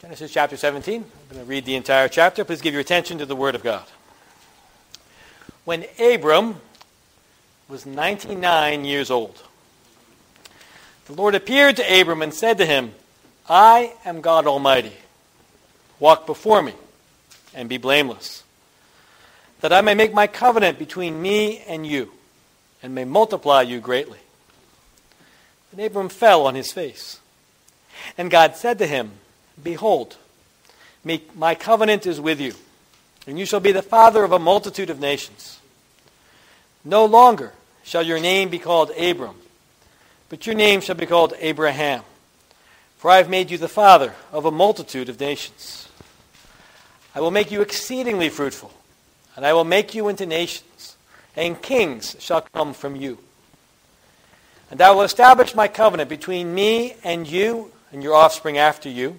Genesis chapter 17. I'm going to read the entire chapter. Please give your attention to the Word of God. When Abram was 99 years old, the Lord appeared to Abram and said to him, I am God Almighty. Walk before me and be blameless, that I may make my covenant between me and you, and may multiply you greatly. And Abram fell on his face. And God said to him, Behold, my covenant is with you, and you shall be the father of a multitude of nations. No longer shall your name be called Abram, but your name shall be called Abraham, for I have made you the father of a multitude of nations. I will make you exceedingly fruitful, and I will make you into nations, and kings shall come from you. And I will establish my covenant between me and you and your offspring after you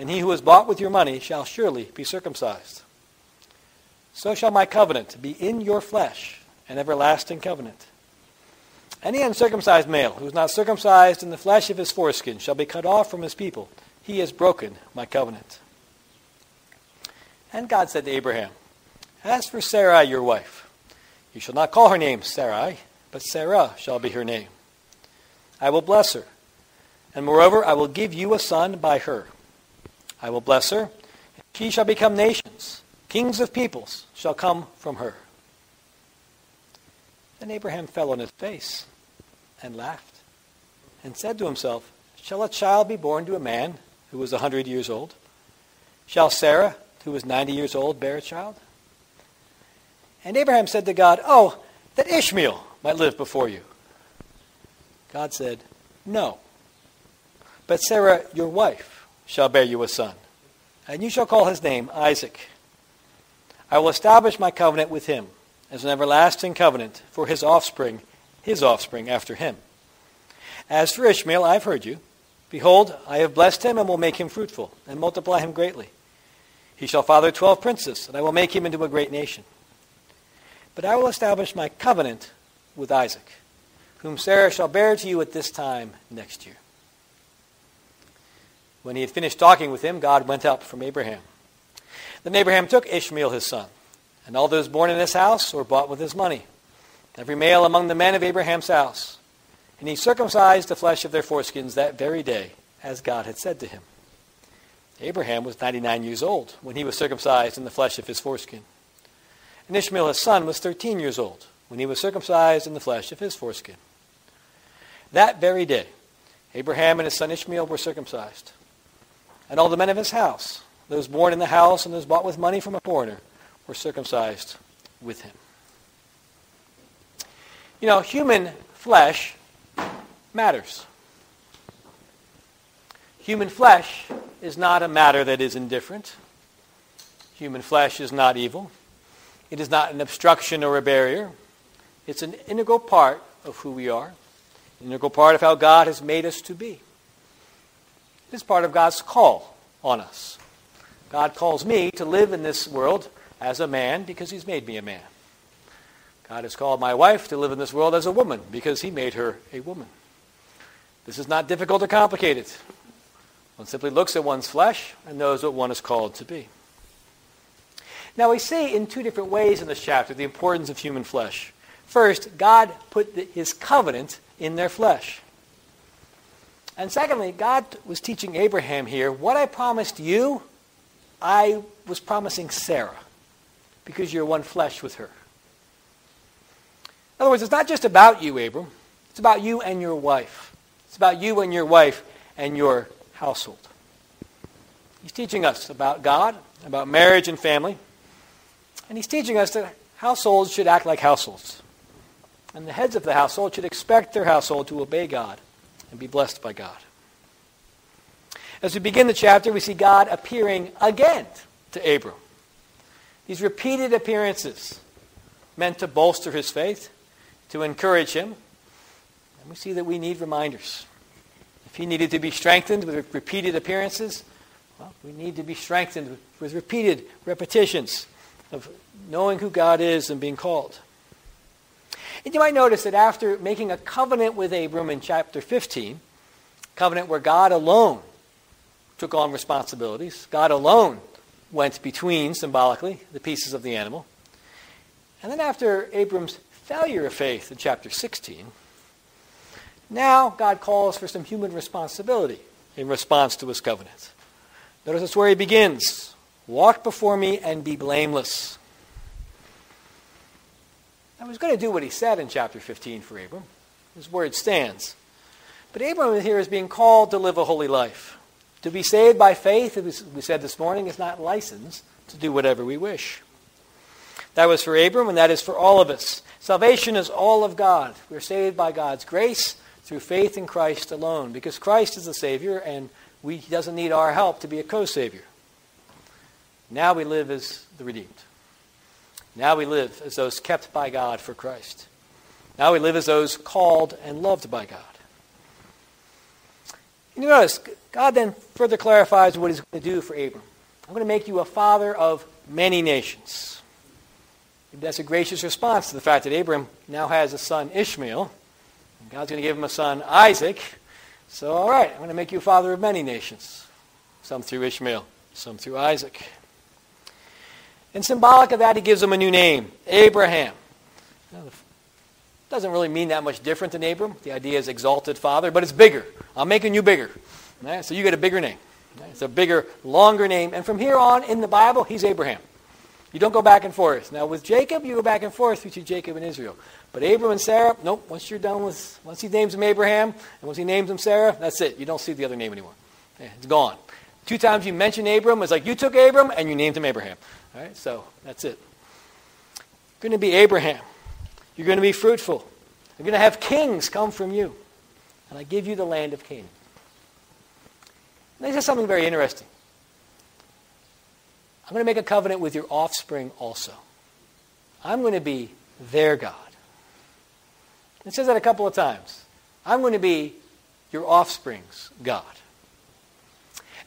and he who is bought with your money shall surely be circumcised. So shall my covenant be in your flesh, an everlasting covenant. Any uncircumcised male who is not circumcised in the flesh of his foreskin shall be cut off from his people. He has broken my covenant. And God said to Abraham, As for Sarai your wife, you shall not call her name Sarai, but Sarah shall be her name. I will bless her, and moreover I will give you a son by her. I will bless her. And she shall become nations. Kings of peoples shall come from her. Then Abraham fell on his face and laughed and said to himself, Shall a child be born to a man who was a hundred years old? Shall Sarah, who was ninety years old, bear a child? And Abraham said to God, Oh, that Ishmael might live before you. God said, No. But Sarah, your wife, shall bear you a son, and you shall call his name Isaac. I will establish my covenant with him as an everlasting covenant for his offspring, his offspring after him. As for Ishmael, I have heard you. Behold, I have blessed him and will make him fruitful and multiply him greatly. He shall father twelve princes, and I will make him into a great nation. But I will establish my covenant with Isaac, whom Sarah shall bear to you at this time next year. When he had finished talking with him, God went up from Abraham. Then Abraham took Ishmael his son, and all those born in his house were bought with his money, every male among the men of Abraham's house. And he circumcised the flesh of their foreskins that very day, as God had said to him. Abraham was 99 years old when he was circumcised in the flesh of his foreskin. And Ishmael his son was 13 years old when he was circumcised in the flesh of his foreskin. That very day, Abraham and his son Ishmael were circumcised and all the men of his house, those born in the house and those bought with money from a foreigner, were circumcised with him. You know, human flesh matters. Human flesh is not a matter that is indifferent. Human flesh is not evil. It is not an obstruction or a barrier. It's an integral part of who we are, an integral part of how God has made us to be. Is part of God's call on us. God calls me to live in this world as a man because he's made me a man. God has called my wife to live in this world as a woman because he made her a woman. This is not difficult or complicated. One simply looks at one's flesh and knows what one is called to be. Now, we see in two different ways in this chapter the importance of human flesh. First, God put his covenant in their flesh. And secondly, God was teaching Abraham here what I promised you, I was promising Sarah because you're one flesh with her. In other words, it's not just about you, Abram. It's about you and your wife. It's about you and your wife and your household. He's teaching us about God, about marriage and family. And he's teaching us that households should act like households. And the heads of the household should expect their household to obey God and be blessed by God. As we begin the chapter, we see God appearing again to Abram. These repeated appearances meant to bolster his faith, to encourage him. And we see that we need reminders. If he needed to be strengthened with repeated appearances, well, we need to be strengthened with repeated repetitions of knowing who God is and being called. And you might notice that after making a covenant with Abram in chapter 15, covenant where God alone took on responsibilities, God alone went between, symbolically, the pieces of the animal. And then after Abram's failure of faith in chapter 16, now God calls for some human responsibility in response to his covenant. Notice that's where he begins. Walk before me and be blameless. I was going to do what he said in chapter 15 for Abram. His word stands. But Abram here is being called to live a holy life. To be saved by faith, as we said this morning, is not license to do whatever we wish. That was for Abram, and that is for all of us. Salvation is all of God. We're saved by God's grace through faith in Christ alone, because Christ is the Savior, and we, he doesn't need our help to be a co Savior. Now we live as the redeemed. Now we live as those kept by God for Christ. Now we live as those called and loved by God. You notice, God then further clarifies what he's going to do for Abram. I'm going to make you a father of many nations. That's a gracious response to the fact that Abram now has a son, Ishmael. God's going to give him a son, Isaac. So, all right, I'm going to make you a father of many nations. Some through Ishmael, some through Isaac. And symbolic of that, he gives him a new name, Abraham. Doesn't really mean that much different than Abram. The idea is exalted father, but it's bigger. I'm making you bigger. Right? So you get a bigger name. Right? It's a bigger, longer name. And from here on in the Bible, he's Abraham. You don't go back and forth. Now with Jacob, you go back and forth between Jacob and Israel. But Abram and Sarah, nope. Once you're done with, once he names him Abraham, and once he names him Sarah, that's it. You don't see the other name anymore. It's gone. Two times you mention Abram, it's like you took Abram and you named him Abraham. All right, so that's it. You're going to be Abraham. You're going to be fruitful. You're going to have kings come from you. And I give you the land of Canaan. This is something very interesting. I'm going to make a covenant with your offspring also. I'm going to be their God. It says that a couple of times. I'm going to be your offspring's God.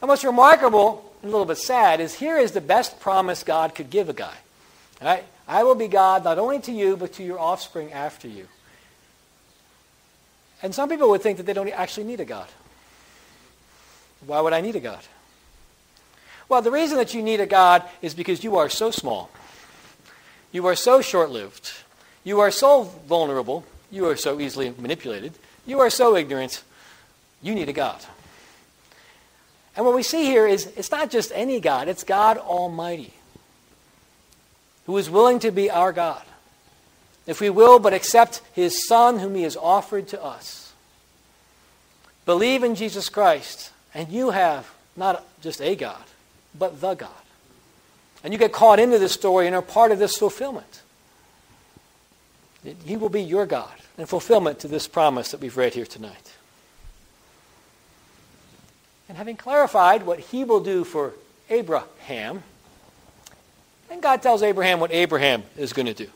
And what's remarkable and a little bit sad is here is the best promise God could give a guy. Right? I will be God not only to you, but to your offspring after you. And some people would think that they don't actually need a God. Why would I need a God? Well, the reason that you need a God is because you are so small. You are so short lived. You are so vulnerable. You are so easily manipulated. You are so ignorant. You need a God. And what we see here is it's not just any God, it's God Almighty, who is willing to be our God. If we will but accept His Son, whom He has offered to us. Believe in Jesus Christ, and you have not just a God, but the God. And you get caught into this story and are part of this fulfillment. He will be your God and fulfillment to this promise that we've read here tonight. And having clarified what he will do for Abraham, then God tells Abraham what Abraham is going to do.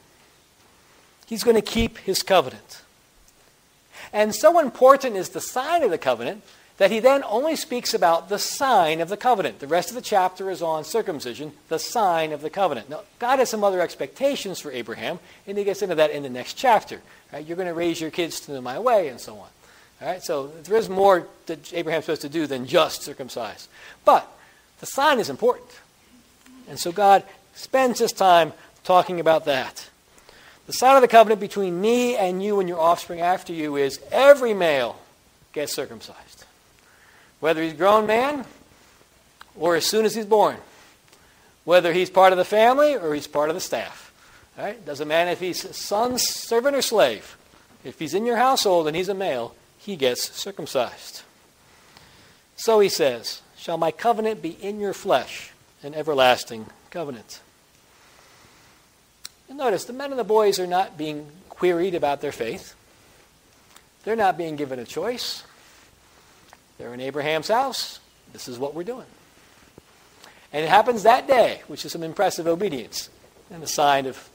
He's going to keep his covenant. And so important is the sign of the covenant that he then only speaks about the sign of the covenant. The rest of the chapter is on circumcision, the sign of the covenant. Now, God has some other expectations for Abraham, and he gets into that in the next chapter. Right? You're going to raise your kids to my way, and so on. All right, so there is more that Abraham's supposed to do than just circumcise. But the sign is important. And so God spends his time talking about that. The sign of the covenant between me and you and your offspring after you is every male gets circumcised. Whether he's a grown man or as soon as he's born. whether he's part of the family or he's part of the staff. All right? Doesn't matter if he's son, servant, or slave. If he's in your household and he's a male, he gets circumcised. So he says, Shall my covenant be in your flesh, an everlasting covenant? And notice the men and the boys are not being queried about their faith. They're not being given a choice. They're in Abraham's house. This is what we're doing. And it happens that day, which is some impressive obedience and a sign of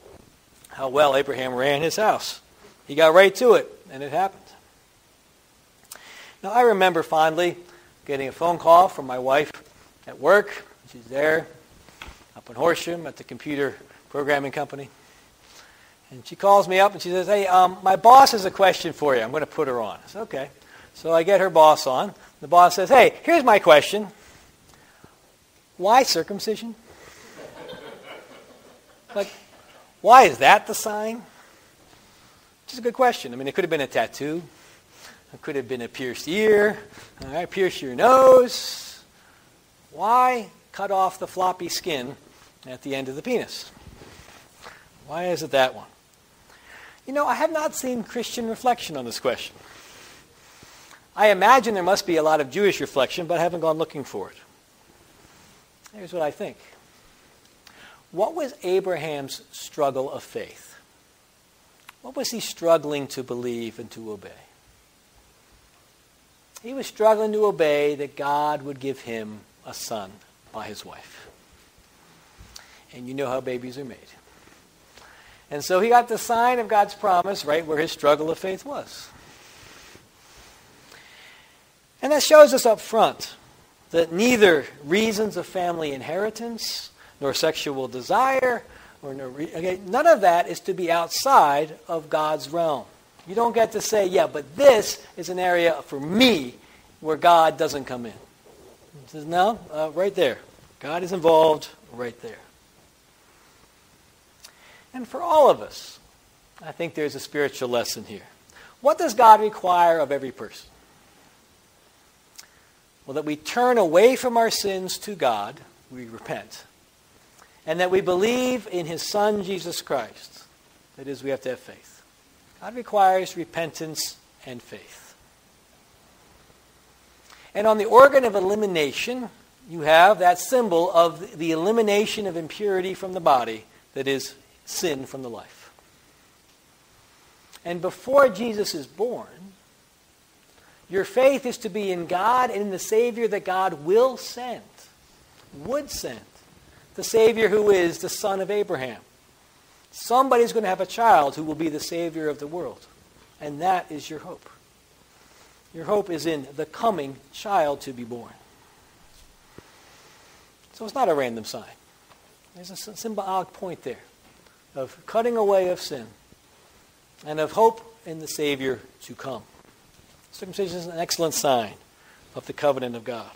how well Abraham ran his house. He got right to it, and it happened. Now, I remember fondly getting a phone call from my wife at work. She's there up in Horsham at the computer programming company. And she calls me up and she says, Hey, um, my boss has a question for you. I'm going to put her on. I said, Okay. So I get her boss on. The boss says, Hey, here's my question. Why circumcision? like, why is that the sign? Which is a good question. I mean, it could have been a tattoo. It could have been a pierced ear. All right, pierce your nose. Why cut off the floppy skin at the end of the penis? Why is it that one? You know, I have not seen Christian reflection on this question. I imagine there must be a lot of Jewish reflection, but I haven't gone looking for it. Here's what I think. What was Abraham's struggle of faith? What was he struggling to believe and to obey? He was struggling to obey that God would give him a son by his wife. And you know how babies are made. And so he got the sign of God's promise right where his struggle of faith was. And that shows us up front that neither reasons of family inheritance, nor sexual desire, or no re- okay, none of that is to be outside of God's realm. You don't get to say, yeah, but this is an area for me where God doesn't come in. He says, no, uh, right there. God is involved right there. And for all of us, I think there's a spiritual lesson here. What does God require of every person? Well, that we turn away from our sins to God, we repent, and that we believe in His Son, Jesus Christ. That is, we have to have faith. God requires repentance and faith. And on the organ of elimination, you have that symbol of the elimination of impurity from the body, that is, sin from the life. And before Jesus is born, your faith is to be in God and in the Savior that God will send, would send. The Savior who is the son of Abraham. Somebody's going to have a child who will be the Savior of the world. And that is your hope. Your hope is in the coming child to be born. So it's not a random sign. There's a symbolic point there of cutting away of sin and of hope in the Savior to come. Circumcision is an excellent sign of the covenant of God.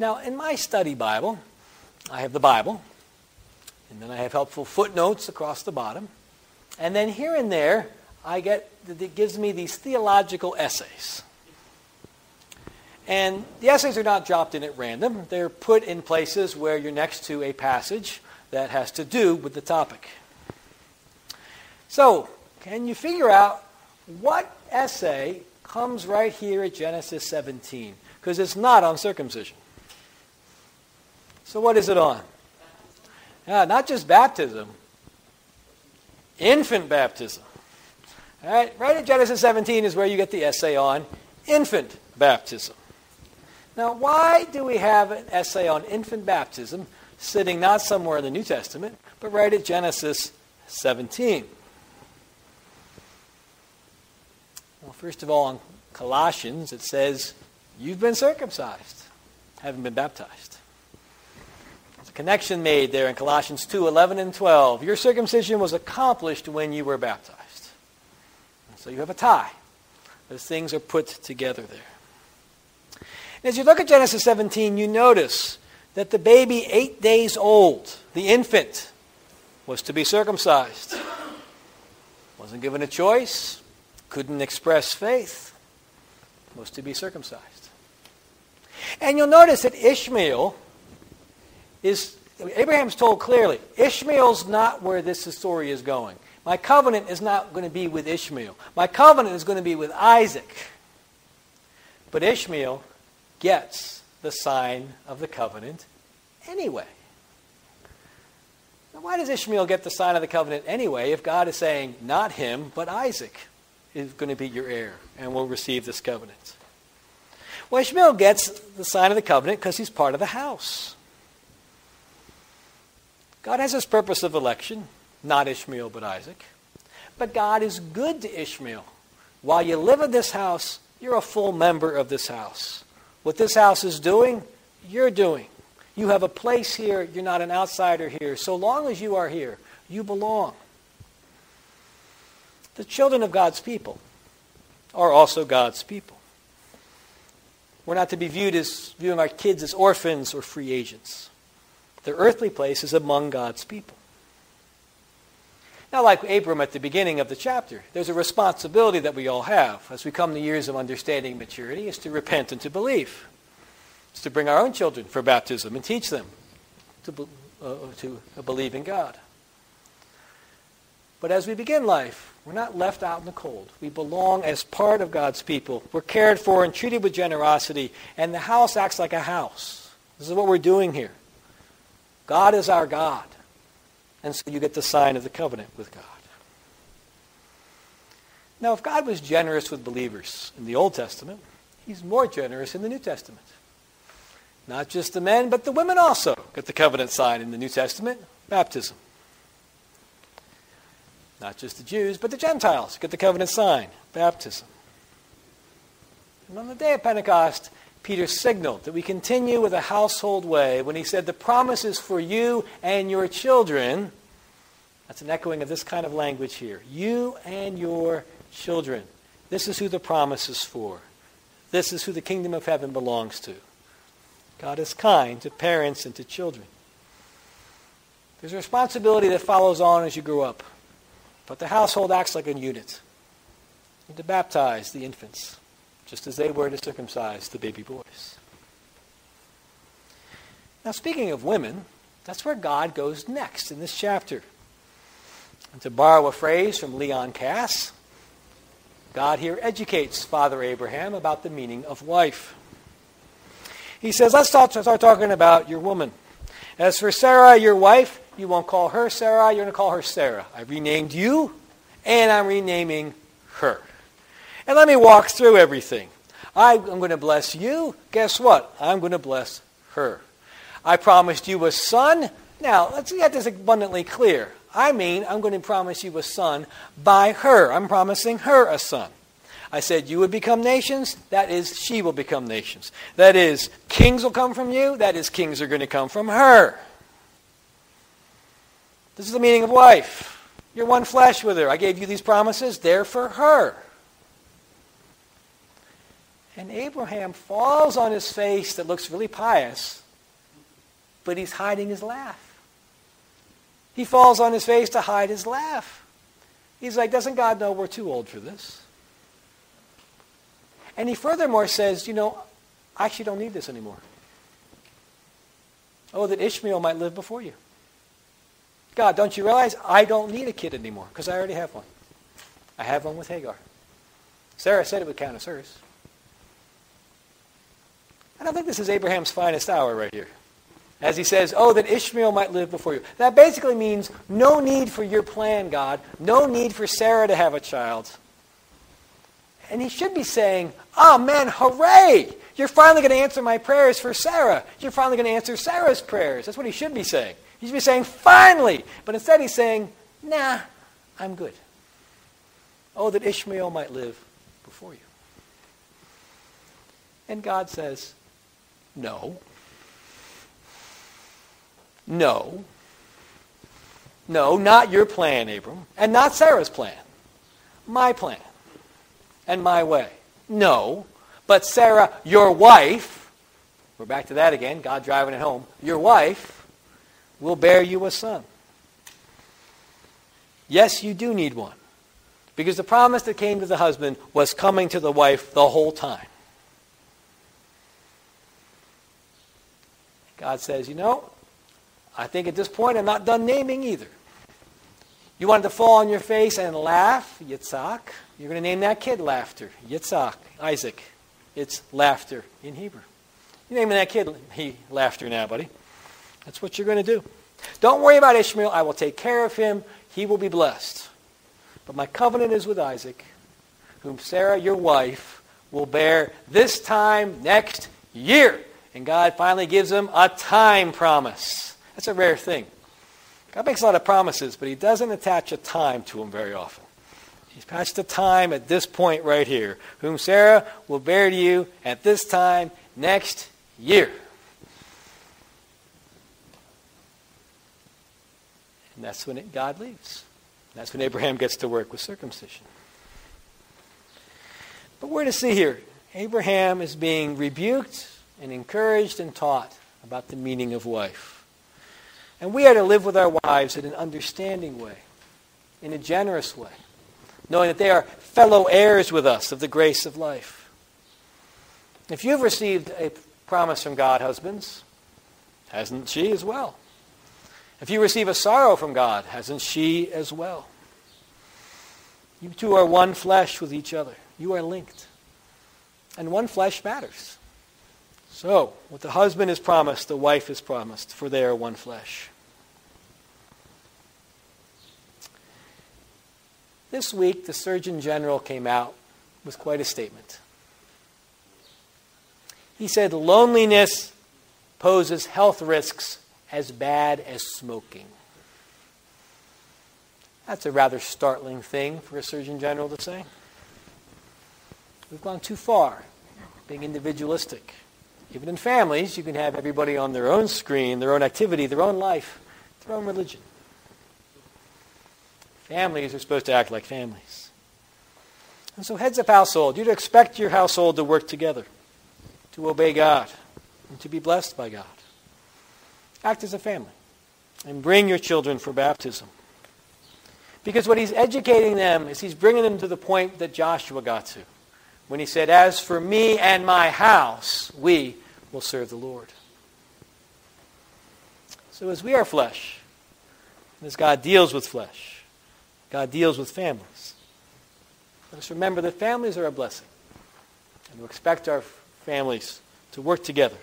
Now, in my study Bible, I have the Bible, and then I have helpful footnotes across the bottom. And then here and there, I get, it gives me these theological essays. And the essays are not dropped in at random. They're put in places where you're next to a passage that has to do with the topic. So, can you figure out what essay comes right here at Genesis 17? Because it's not on circumcision. So, what is it on? Yeah, not just baptism, infant baptism. All right, right at Genesis 17 is where you get the essay on infant baptism. Now, why do we have an essay on infant baptism sitting not somewhere in the New Testament, but right at Genesis 17. Well, first of all, in Colossians, it says, You've been circumcised, haven't been baptized. A connection made there in Colossians 2 11 and 12. Your circumcision was accomplished when you were baptized. So you have a tie. Those things are put together there. And as you look at Genesis 17, you notice that the baby, eight days old, the infant, was to be circumcised. Wasn't given a choice, couldn't express faith, was to be circumcised. And you'll notice that Ishmael is Abraham's told clearly, Ishmael's not where this story is going. My covenant is not going to be with Ishmael. My covenant is going to be with Isaac. But Ishmael gets the sign of the covenant anyway. Now, why does Ishmael get the sign of the covenant anyway if God is saying, not him, but Isaac is going to be your heir and will receive this covenant? Well, Ishmael gets the sign of the covenant because he's part of the house. God has his purpose of election, not Ishmael, but Isaac. But God is good to Ishmael. While you live in this house, you're a full member of this house. What this house is doing, you're doing. You have a place here. You're not an outsider here. So long as you are here, you belong. The children of God's people are also God's people. We're not to be viewed as viewing our kids as orphans or free agents. Their earthly place is among God's people. Now, like Abram at the beginning of the chapter, there's a responsibility that we all have as we come to years of understanding maturity is to repent and to believe. It's to bring our own children for baptism and teach them to, uh, to believe in God. But as we begin life, we're not left out in the cold. We belong as part of God's people. We're cared for and treated with generosity, and the house acts like a house. This is what we're doing here. God is our God. And so you get the sign of the covenant with God. Now, if God was generous with believers in the Old Testament, he's more generous in the New Testament. Not just the men, but the women also get the covenant sign in the New Testament baptism. Not just the Jews, but the Gentiles get the covenant sign baptism. And on the day of Pentecost, Peter signaled that we continue with a household way when he said, The promise is for you and your children. That's an echoing of this kind of language here. You and your children. This is who the promise is for. This is who the kingdom of heaven belongs to. God is kind to parents and to children. There's a responsibility that follows on as you grow up. But the household acts like a unit. You to baptize the infants just as they were to circumcise the baby boys. Now, speaking of women, that's where God goes next in this chapter. And to borrow a phrase from Leon Kass, God here educates Father Abraham about the meaning of wife. He says, let's start, start talking about your woman. As for Sarah, your wife, you won't call her Sarai, you're going to call her Sarah. I renamed you, and I'm renaming her. And let me walk through everything. I'm going to bless you. Guess what? I'm going to bless her. I promised you a son. Now, let's get this abundantly clear. I mean, I'm going to promise you a son by her. I'm promising her a son. I said, You would become nations. That is, she will become nations. That is, kings will come from you. That is, kings are going to come from her. This is the meaning of wife. You're one flesh with her. I gave you these promises. They're for her. And Abraham falls on his face that looks really pious, but he's hiding his laugh. He falls on his face to hide his laugh. He's like, doesn't God know we're too old for this? And he furthermore says, you know, I actually don't need this anymore. Oh, that Ishmael might live before you. God, don't you realize I don't need a kid anymore because I already have one. I have one with Hagar. Sarah said it would count as hers. I don't think this is Abraham's finest hour right here. As he says, oh, that Ishmael might live before you. That basically means no need for your plan, God. No need for Sarah to have a child. And he should be saying, oh man, hooray! You're finally going to answer my prayers for Sarah. You're finally going to answer Sarah's prayers. That's what he should be saying. He should be saying, finally! But instead he's saying, nah, I'm good. Oh, that Ishmael might live before you. And God says, no. No. No, not your plan, Abram, and not Sarah's plan. My plan and my way. No. But Sarah, your wife, we're back to that again, God driving it home, your wife will bear you a son. Yes, you do need one. Because the promise that came to the husband was coming to the wife the whole time. God says, you know, I think at this point I'm not done naming either. You wanted to fall on your face and laugh, Yitzhak. You're going to name that kid laughter, Yitzhak, Isaac. It's laughter in Hebrew. You're naming that kid he, laughter now, buddy. That's what you're going to do. Don't worry about Ishmael. I will take care of him. He will be blessed. But my covenant is with Isaac, whom Sarah, your wife, will bear this time next year. And God finally gives him a time promise. That's a rare thing. God makes a lot of promises, but he doesn't attach a time to them very often. He's attached a time at this point right here, whom Sarah will bear to you at this time next year. And that's when it, God leaves. That's when Abraham gets to work with circumcision. But we're to see here Abraham is being rebuked and encouraged and taught about the meaning of wife. And we are to live with our wives in an understanding way, in a generous way, knowing that they are fellow heirs with us of the grace of life. If you've received a promise from God, husbands, hasn't she as well? If you receive a sorrow from God, hasn't she as well? You two are one flesh with each other. You are linked. And one flesh matters. So, what the husband is promised, the wife is promised, for they are one flesh. This week, the Surgeon General came out with quite a statement. He said loneliness poses health risks as bad as smoking. That's a rather startling thing for a Surgeon General to say. We've gone too far, being individualistic. Even in families, you can have everybody on their own screen, their own activity, their own life, their own religion. Families are supposed to act like families. And so, heads of household, you'd expect your household to work together, to obey God, and to be blessed by God. Act as a family and bring your children for baptism. Because what he's educating them is he's bringing them to the point that Joshua got to when he said, As for me and my house, we will serve the Lord. So as we are flesh, and as God deals with flesh, God deals with families. Let us remember that families are a blessing. And to expect our families to work together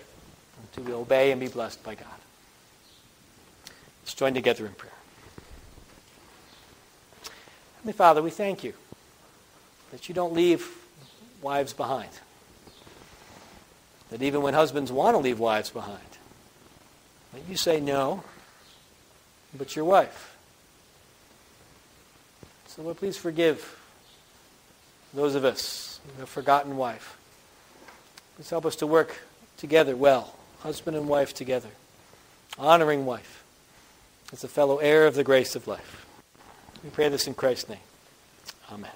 and to obey and be blessed by God. Let's join together in prayer. Heavenly Father, we thank you that you don't leave wives behind. That even when husbands want to leave wives behind, you say no, but your wife. So Lord, please forgive those of us who have forgotten wife. Please help us to work together well, husband and wife together, honoring wife as a fellow heir of the grace of life. We pray this in Christ's name. Amen.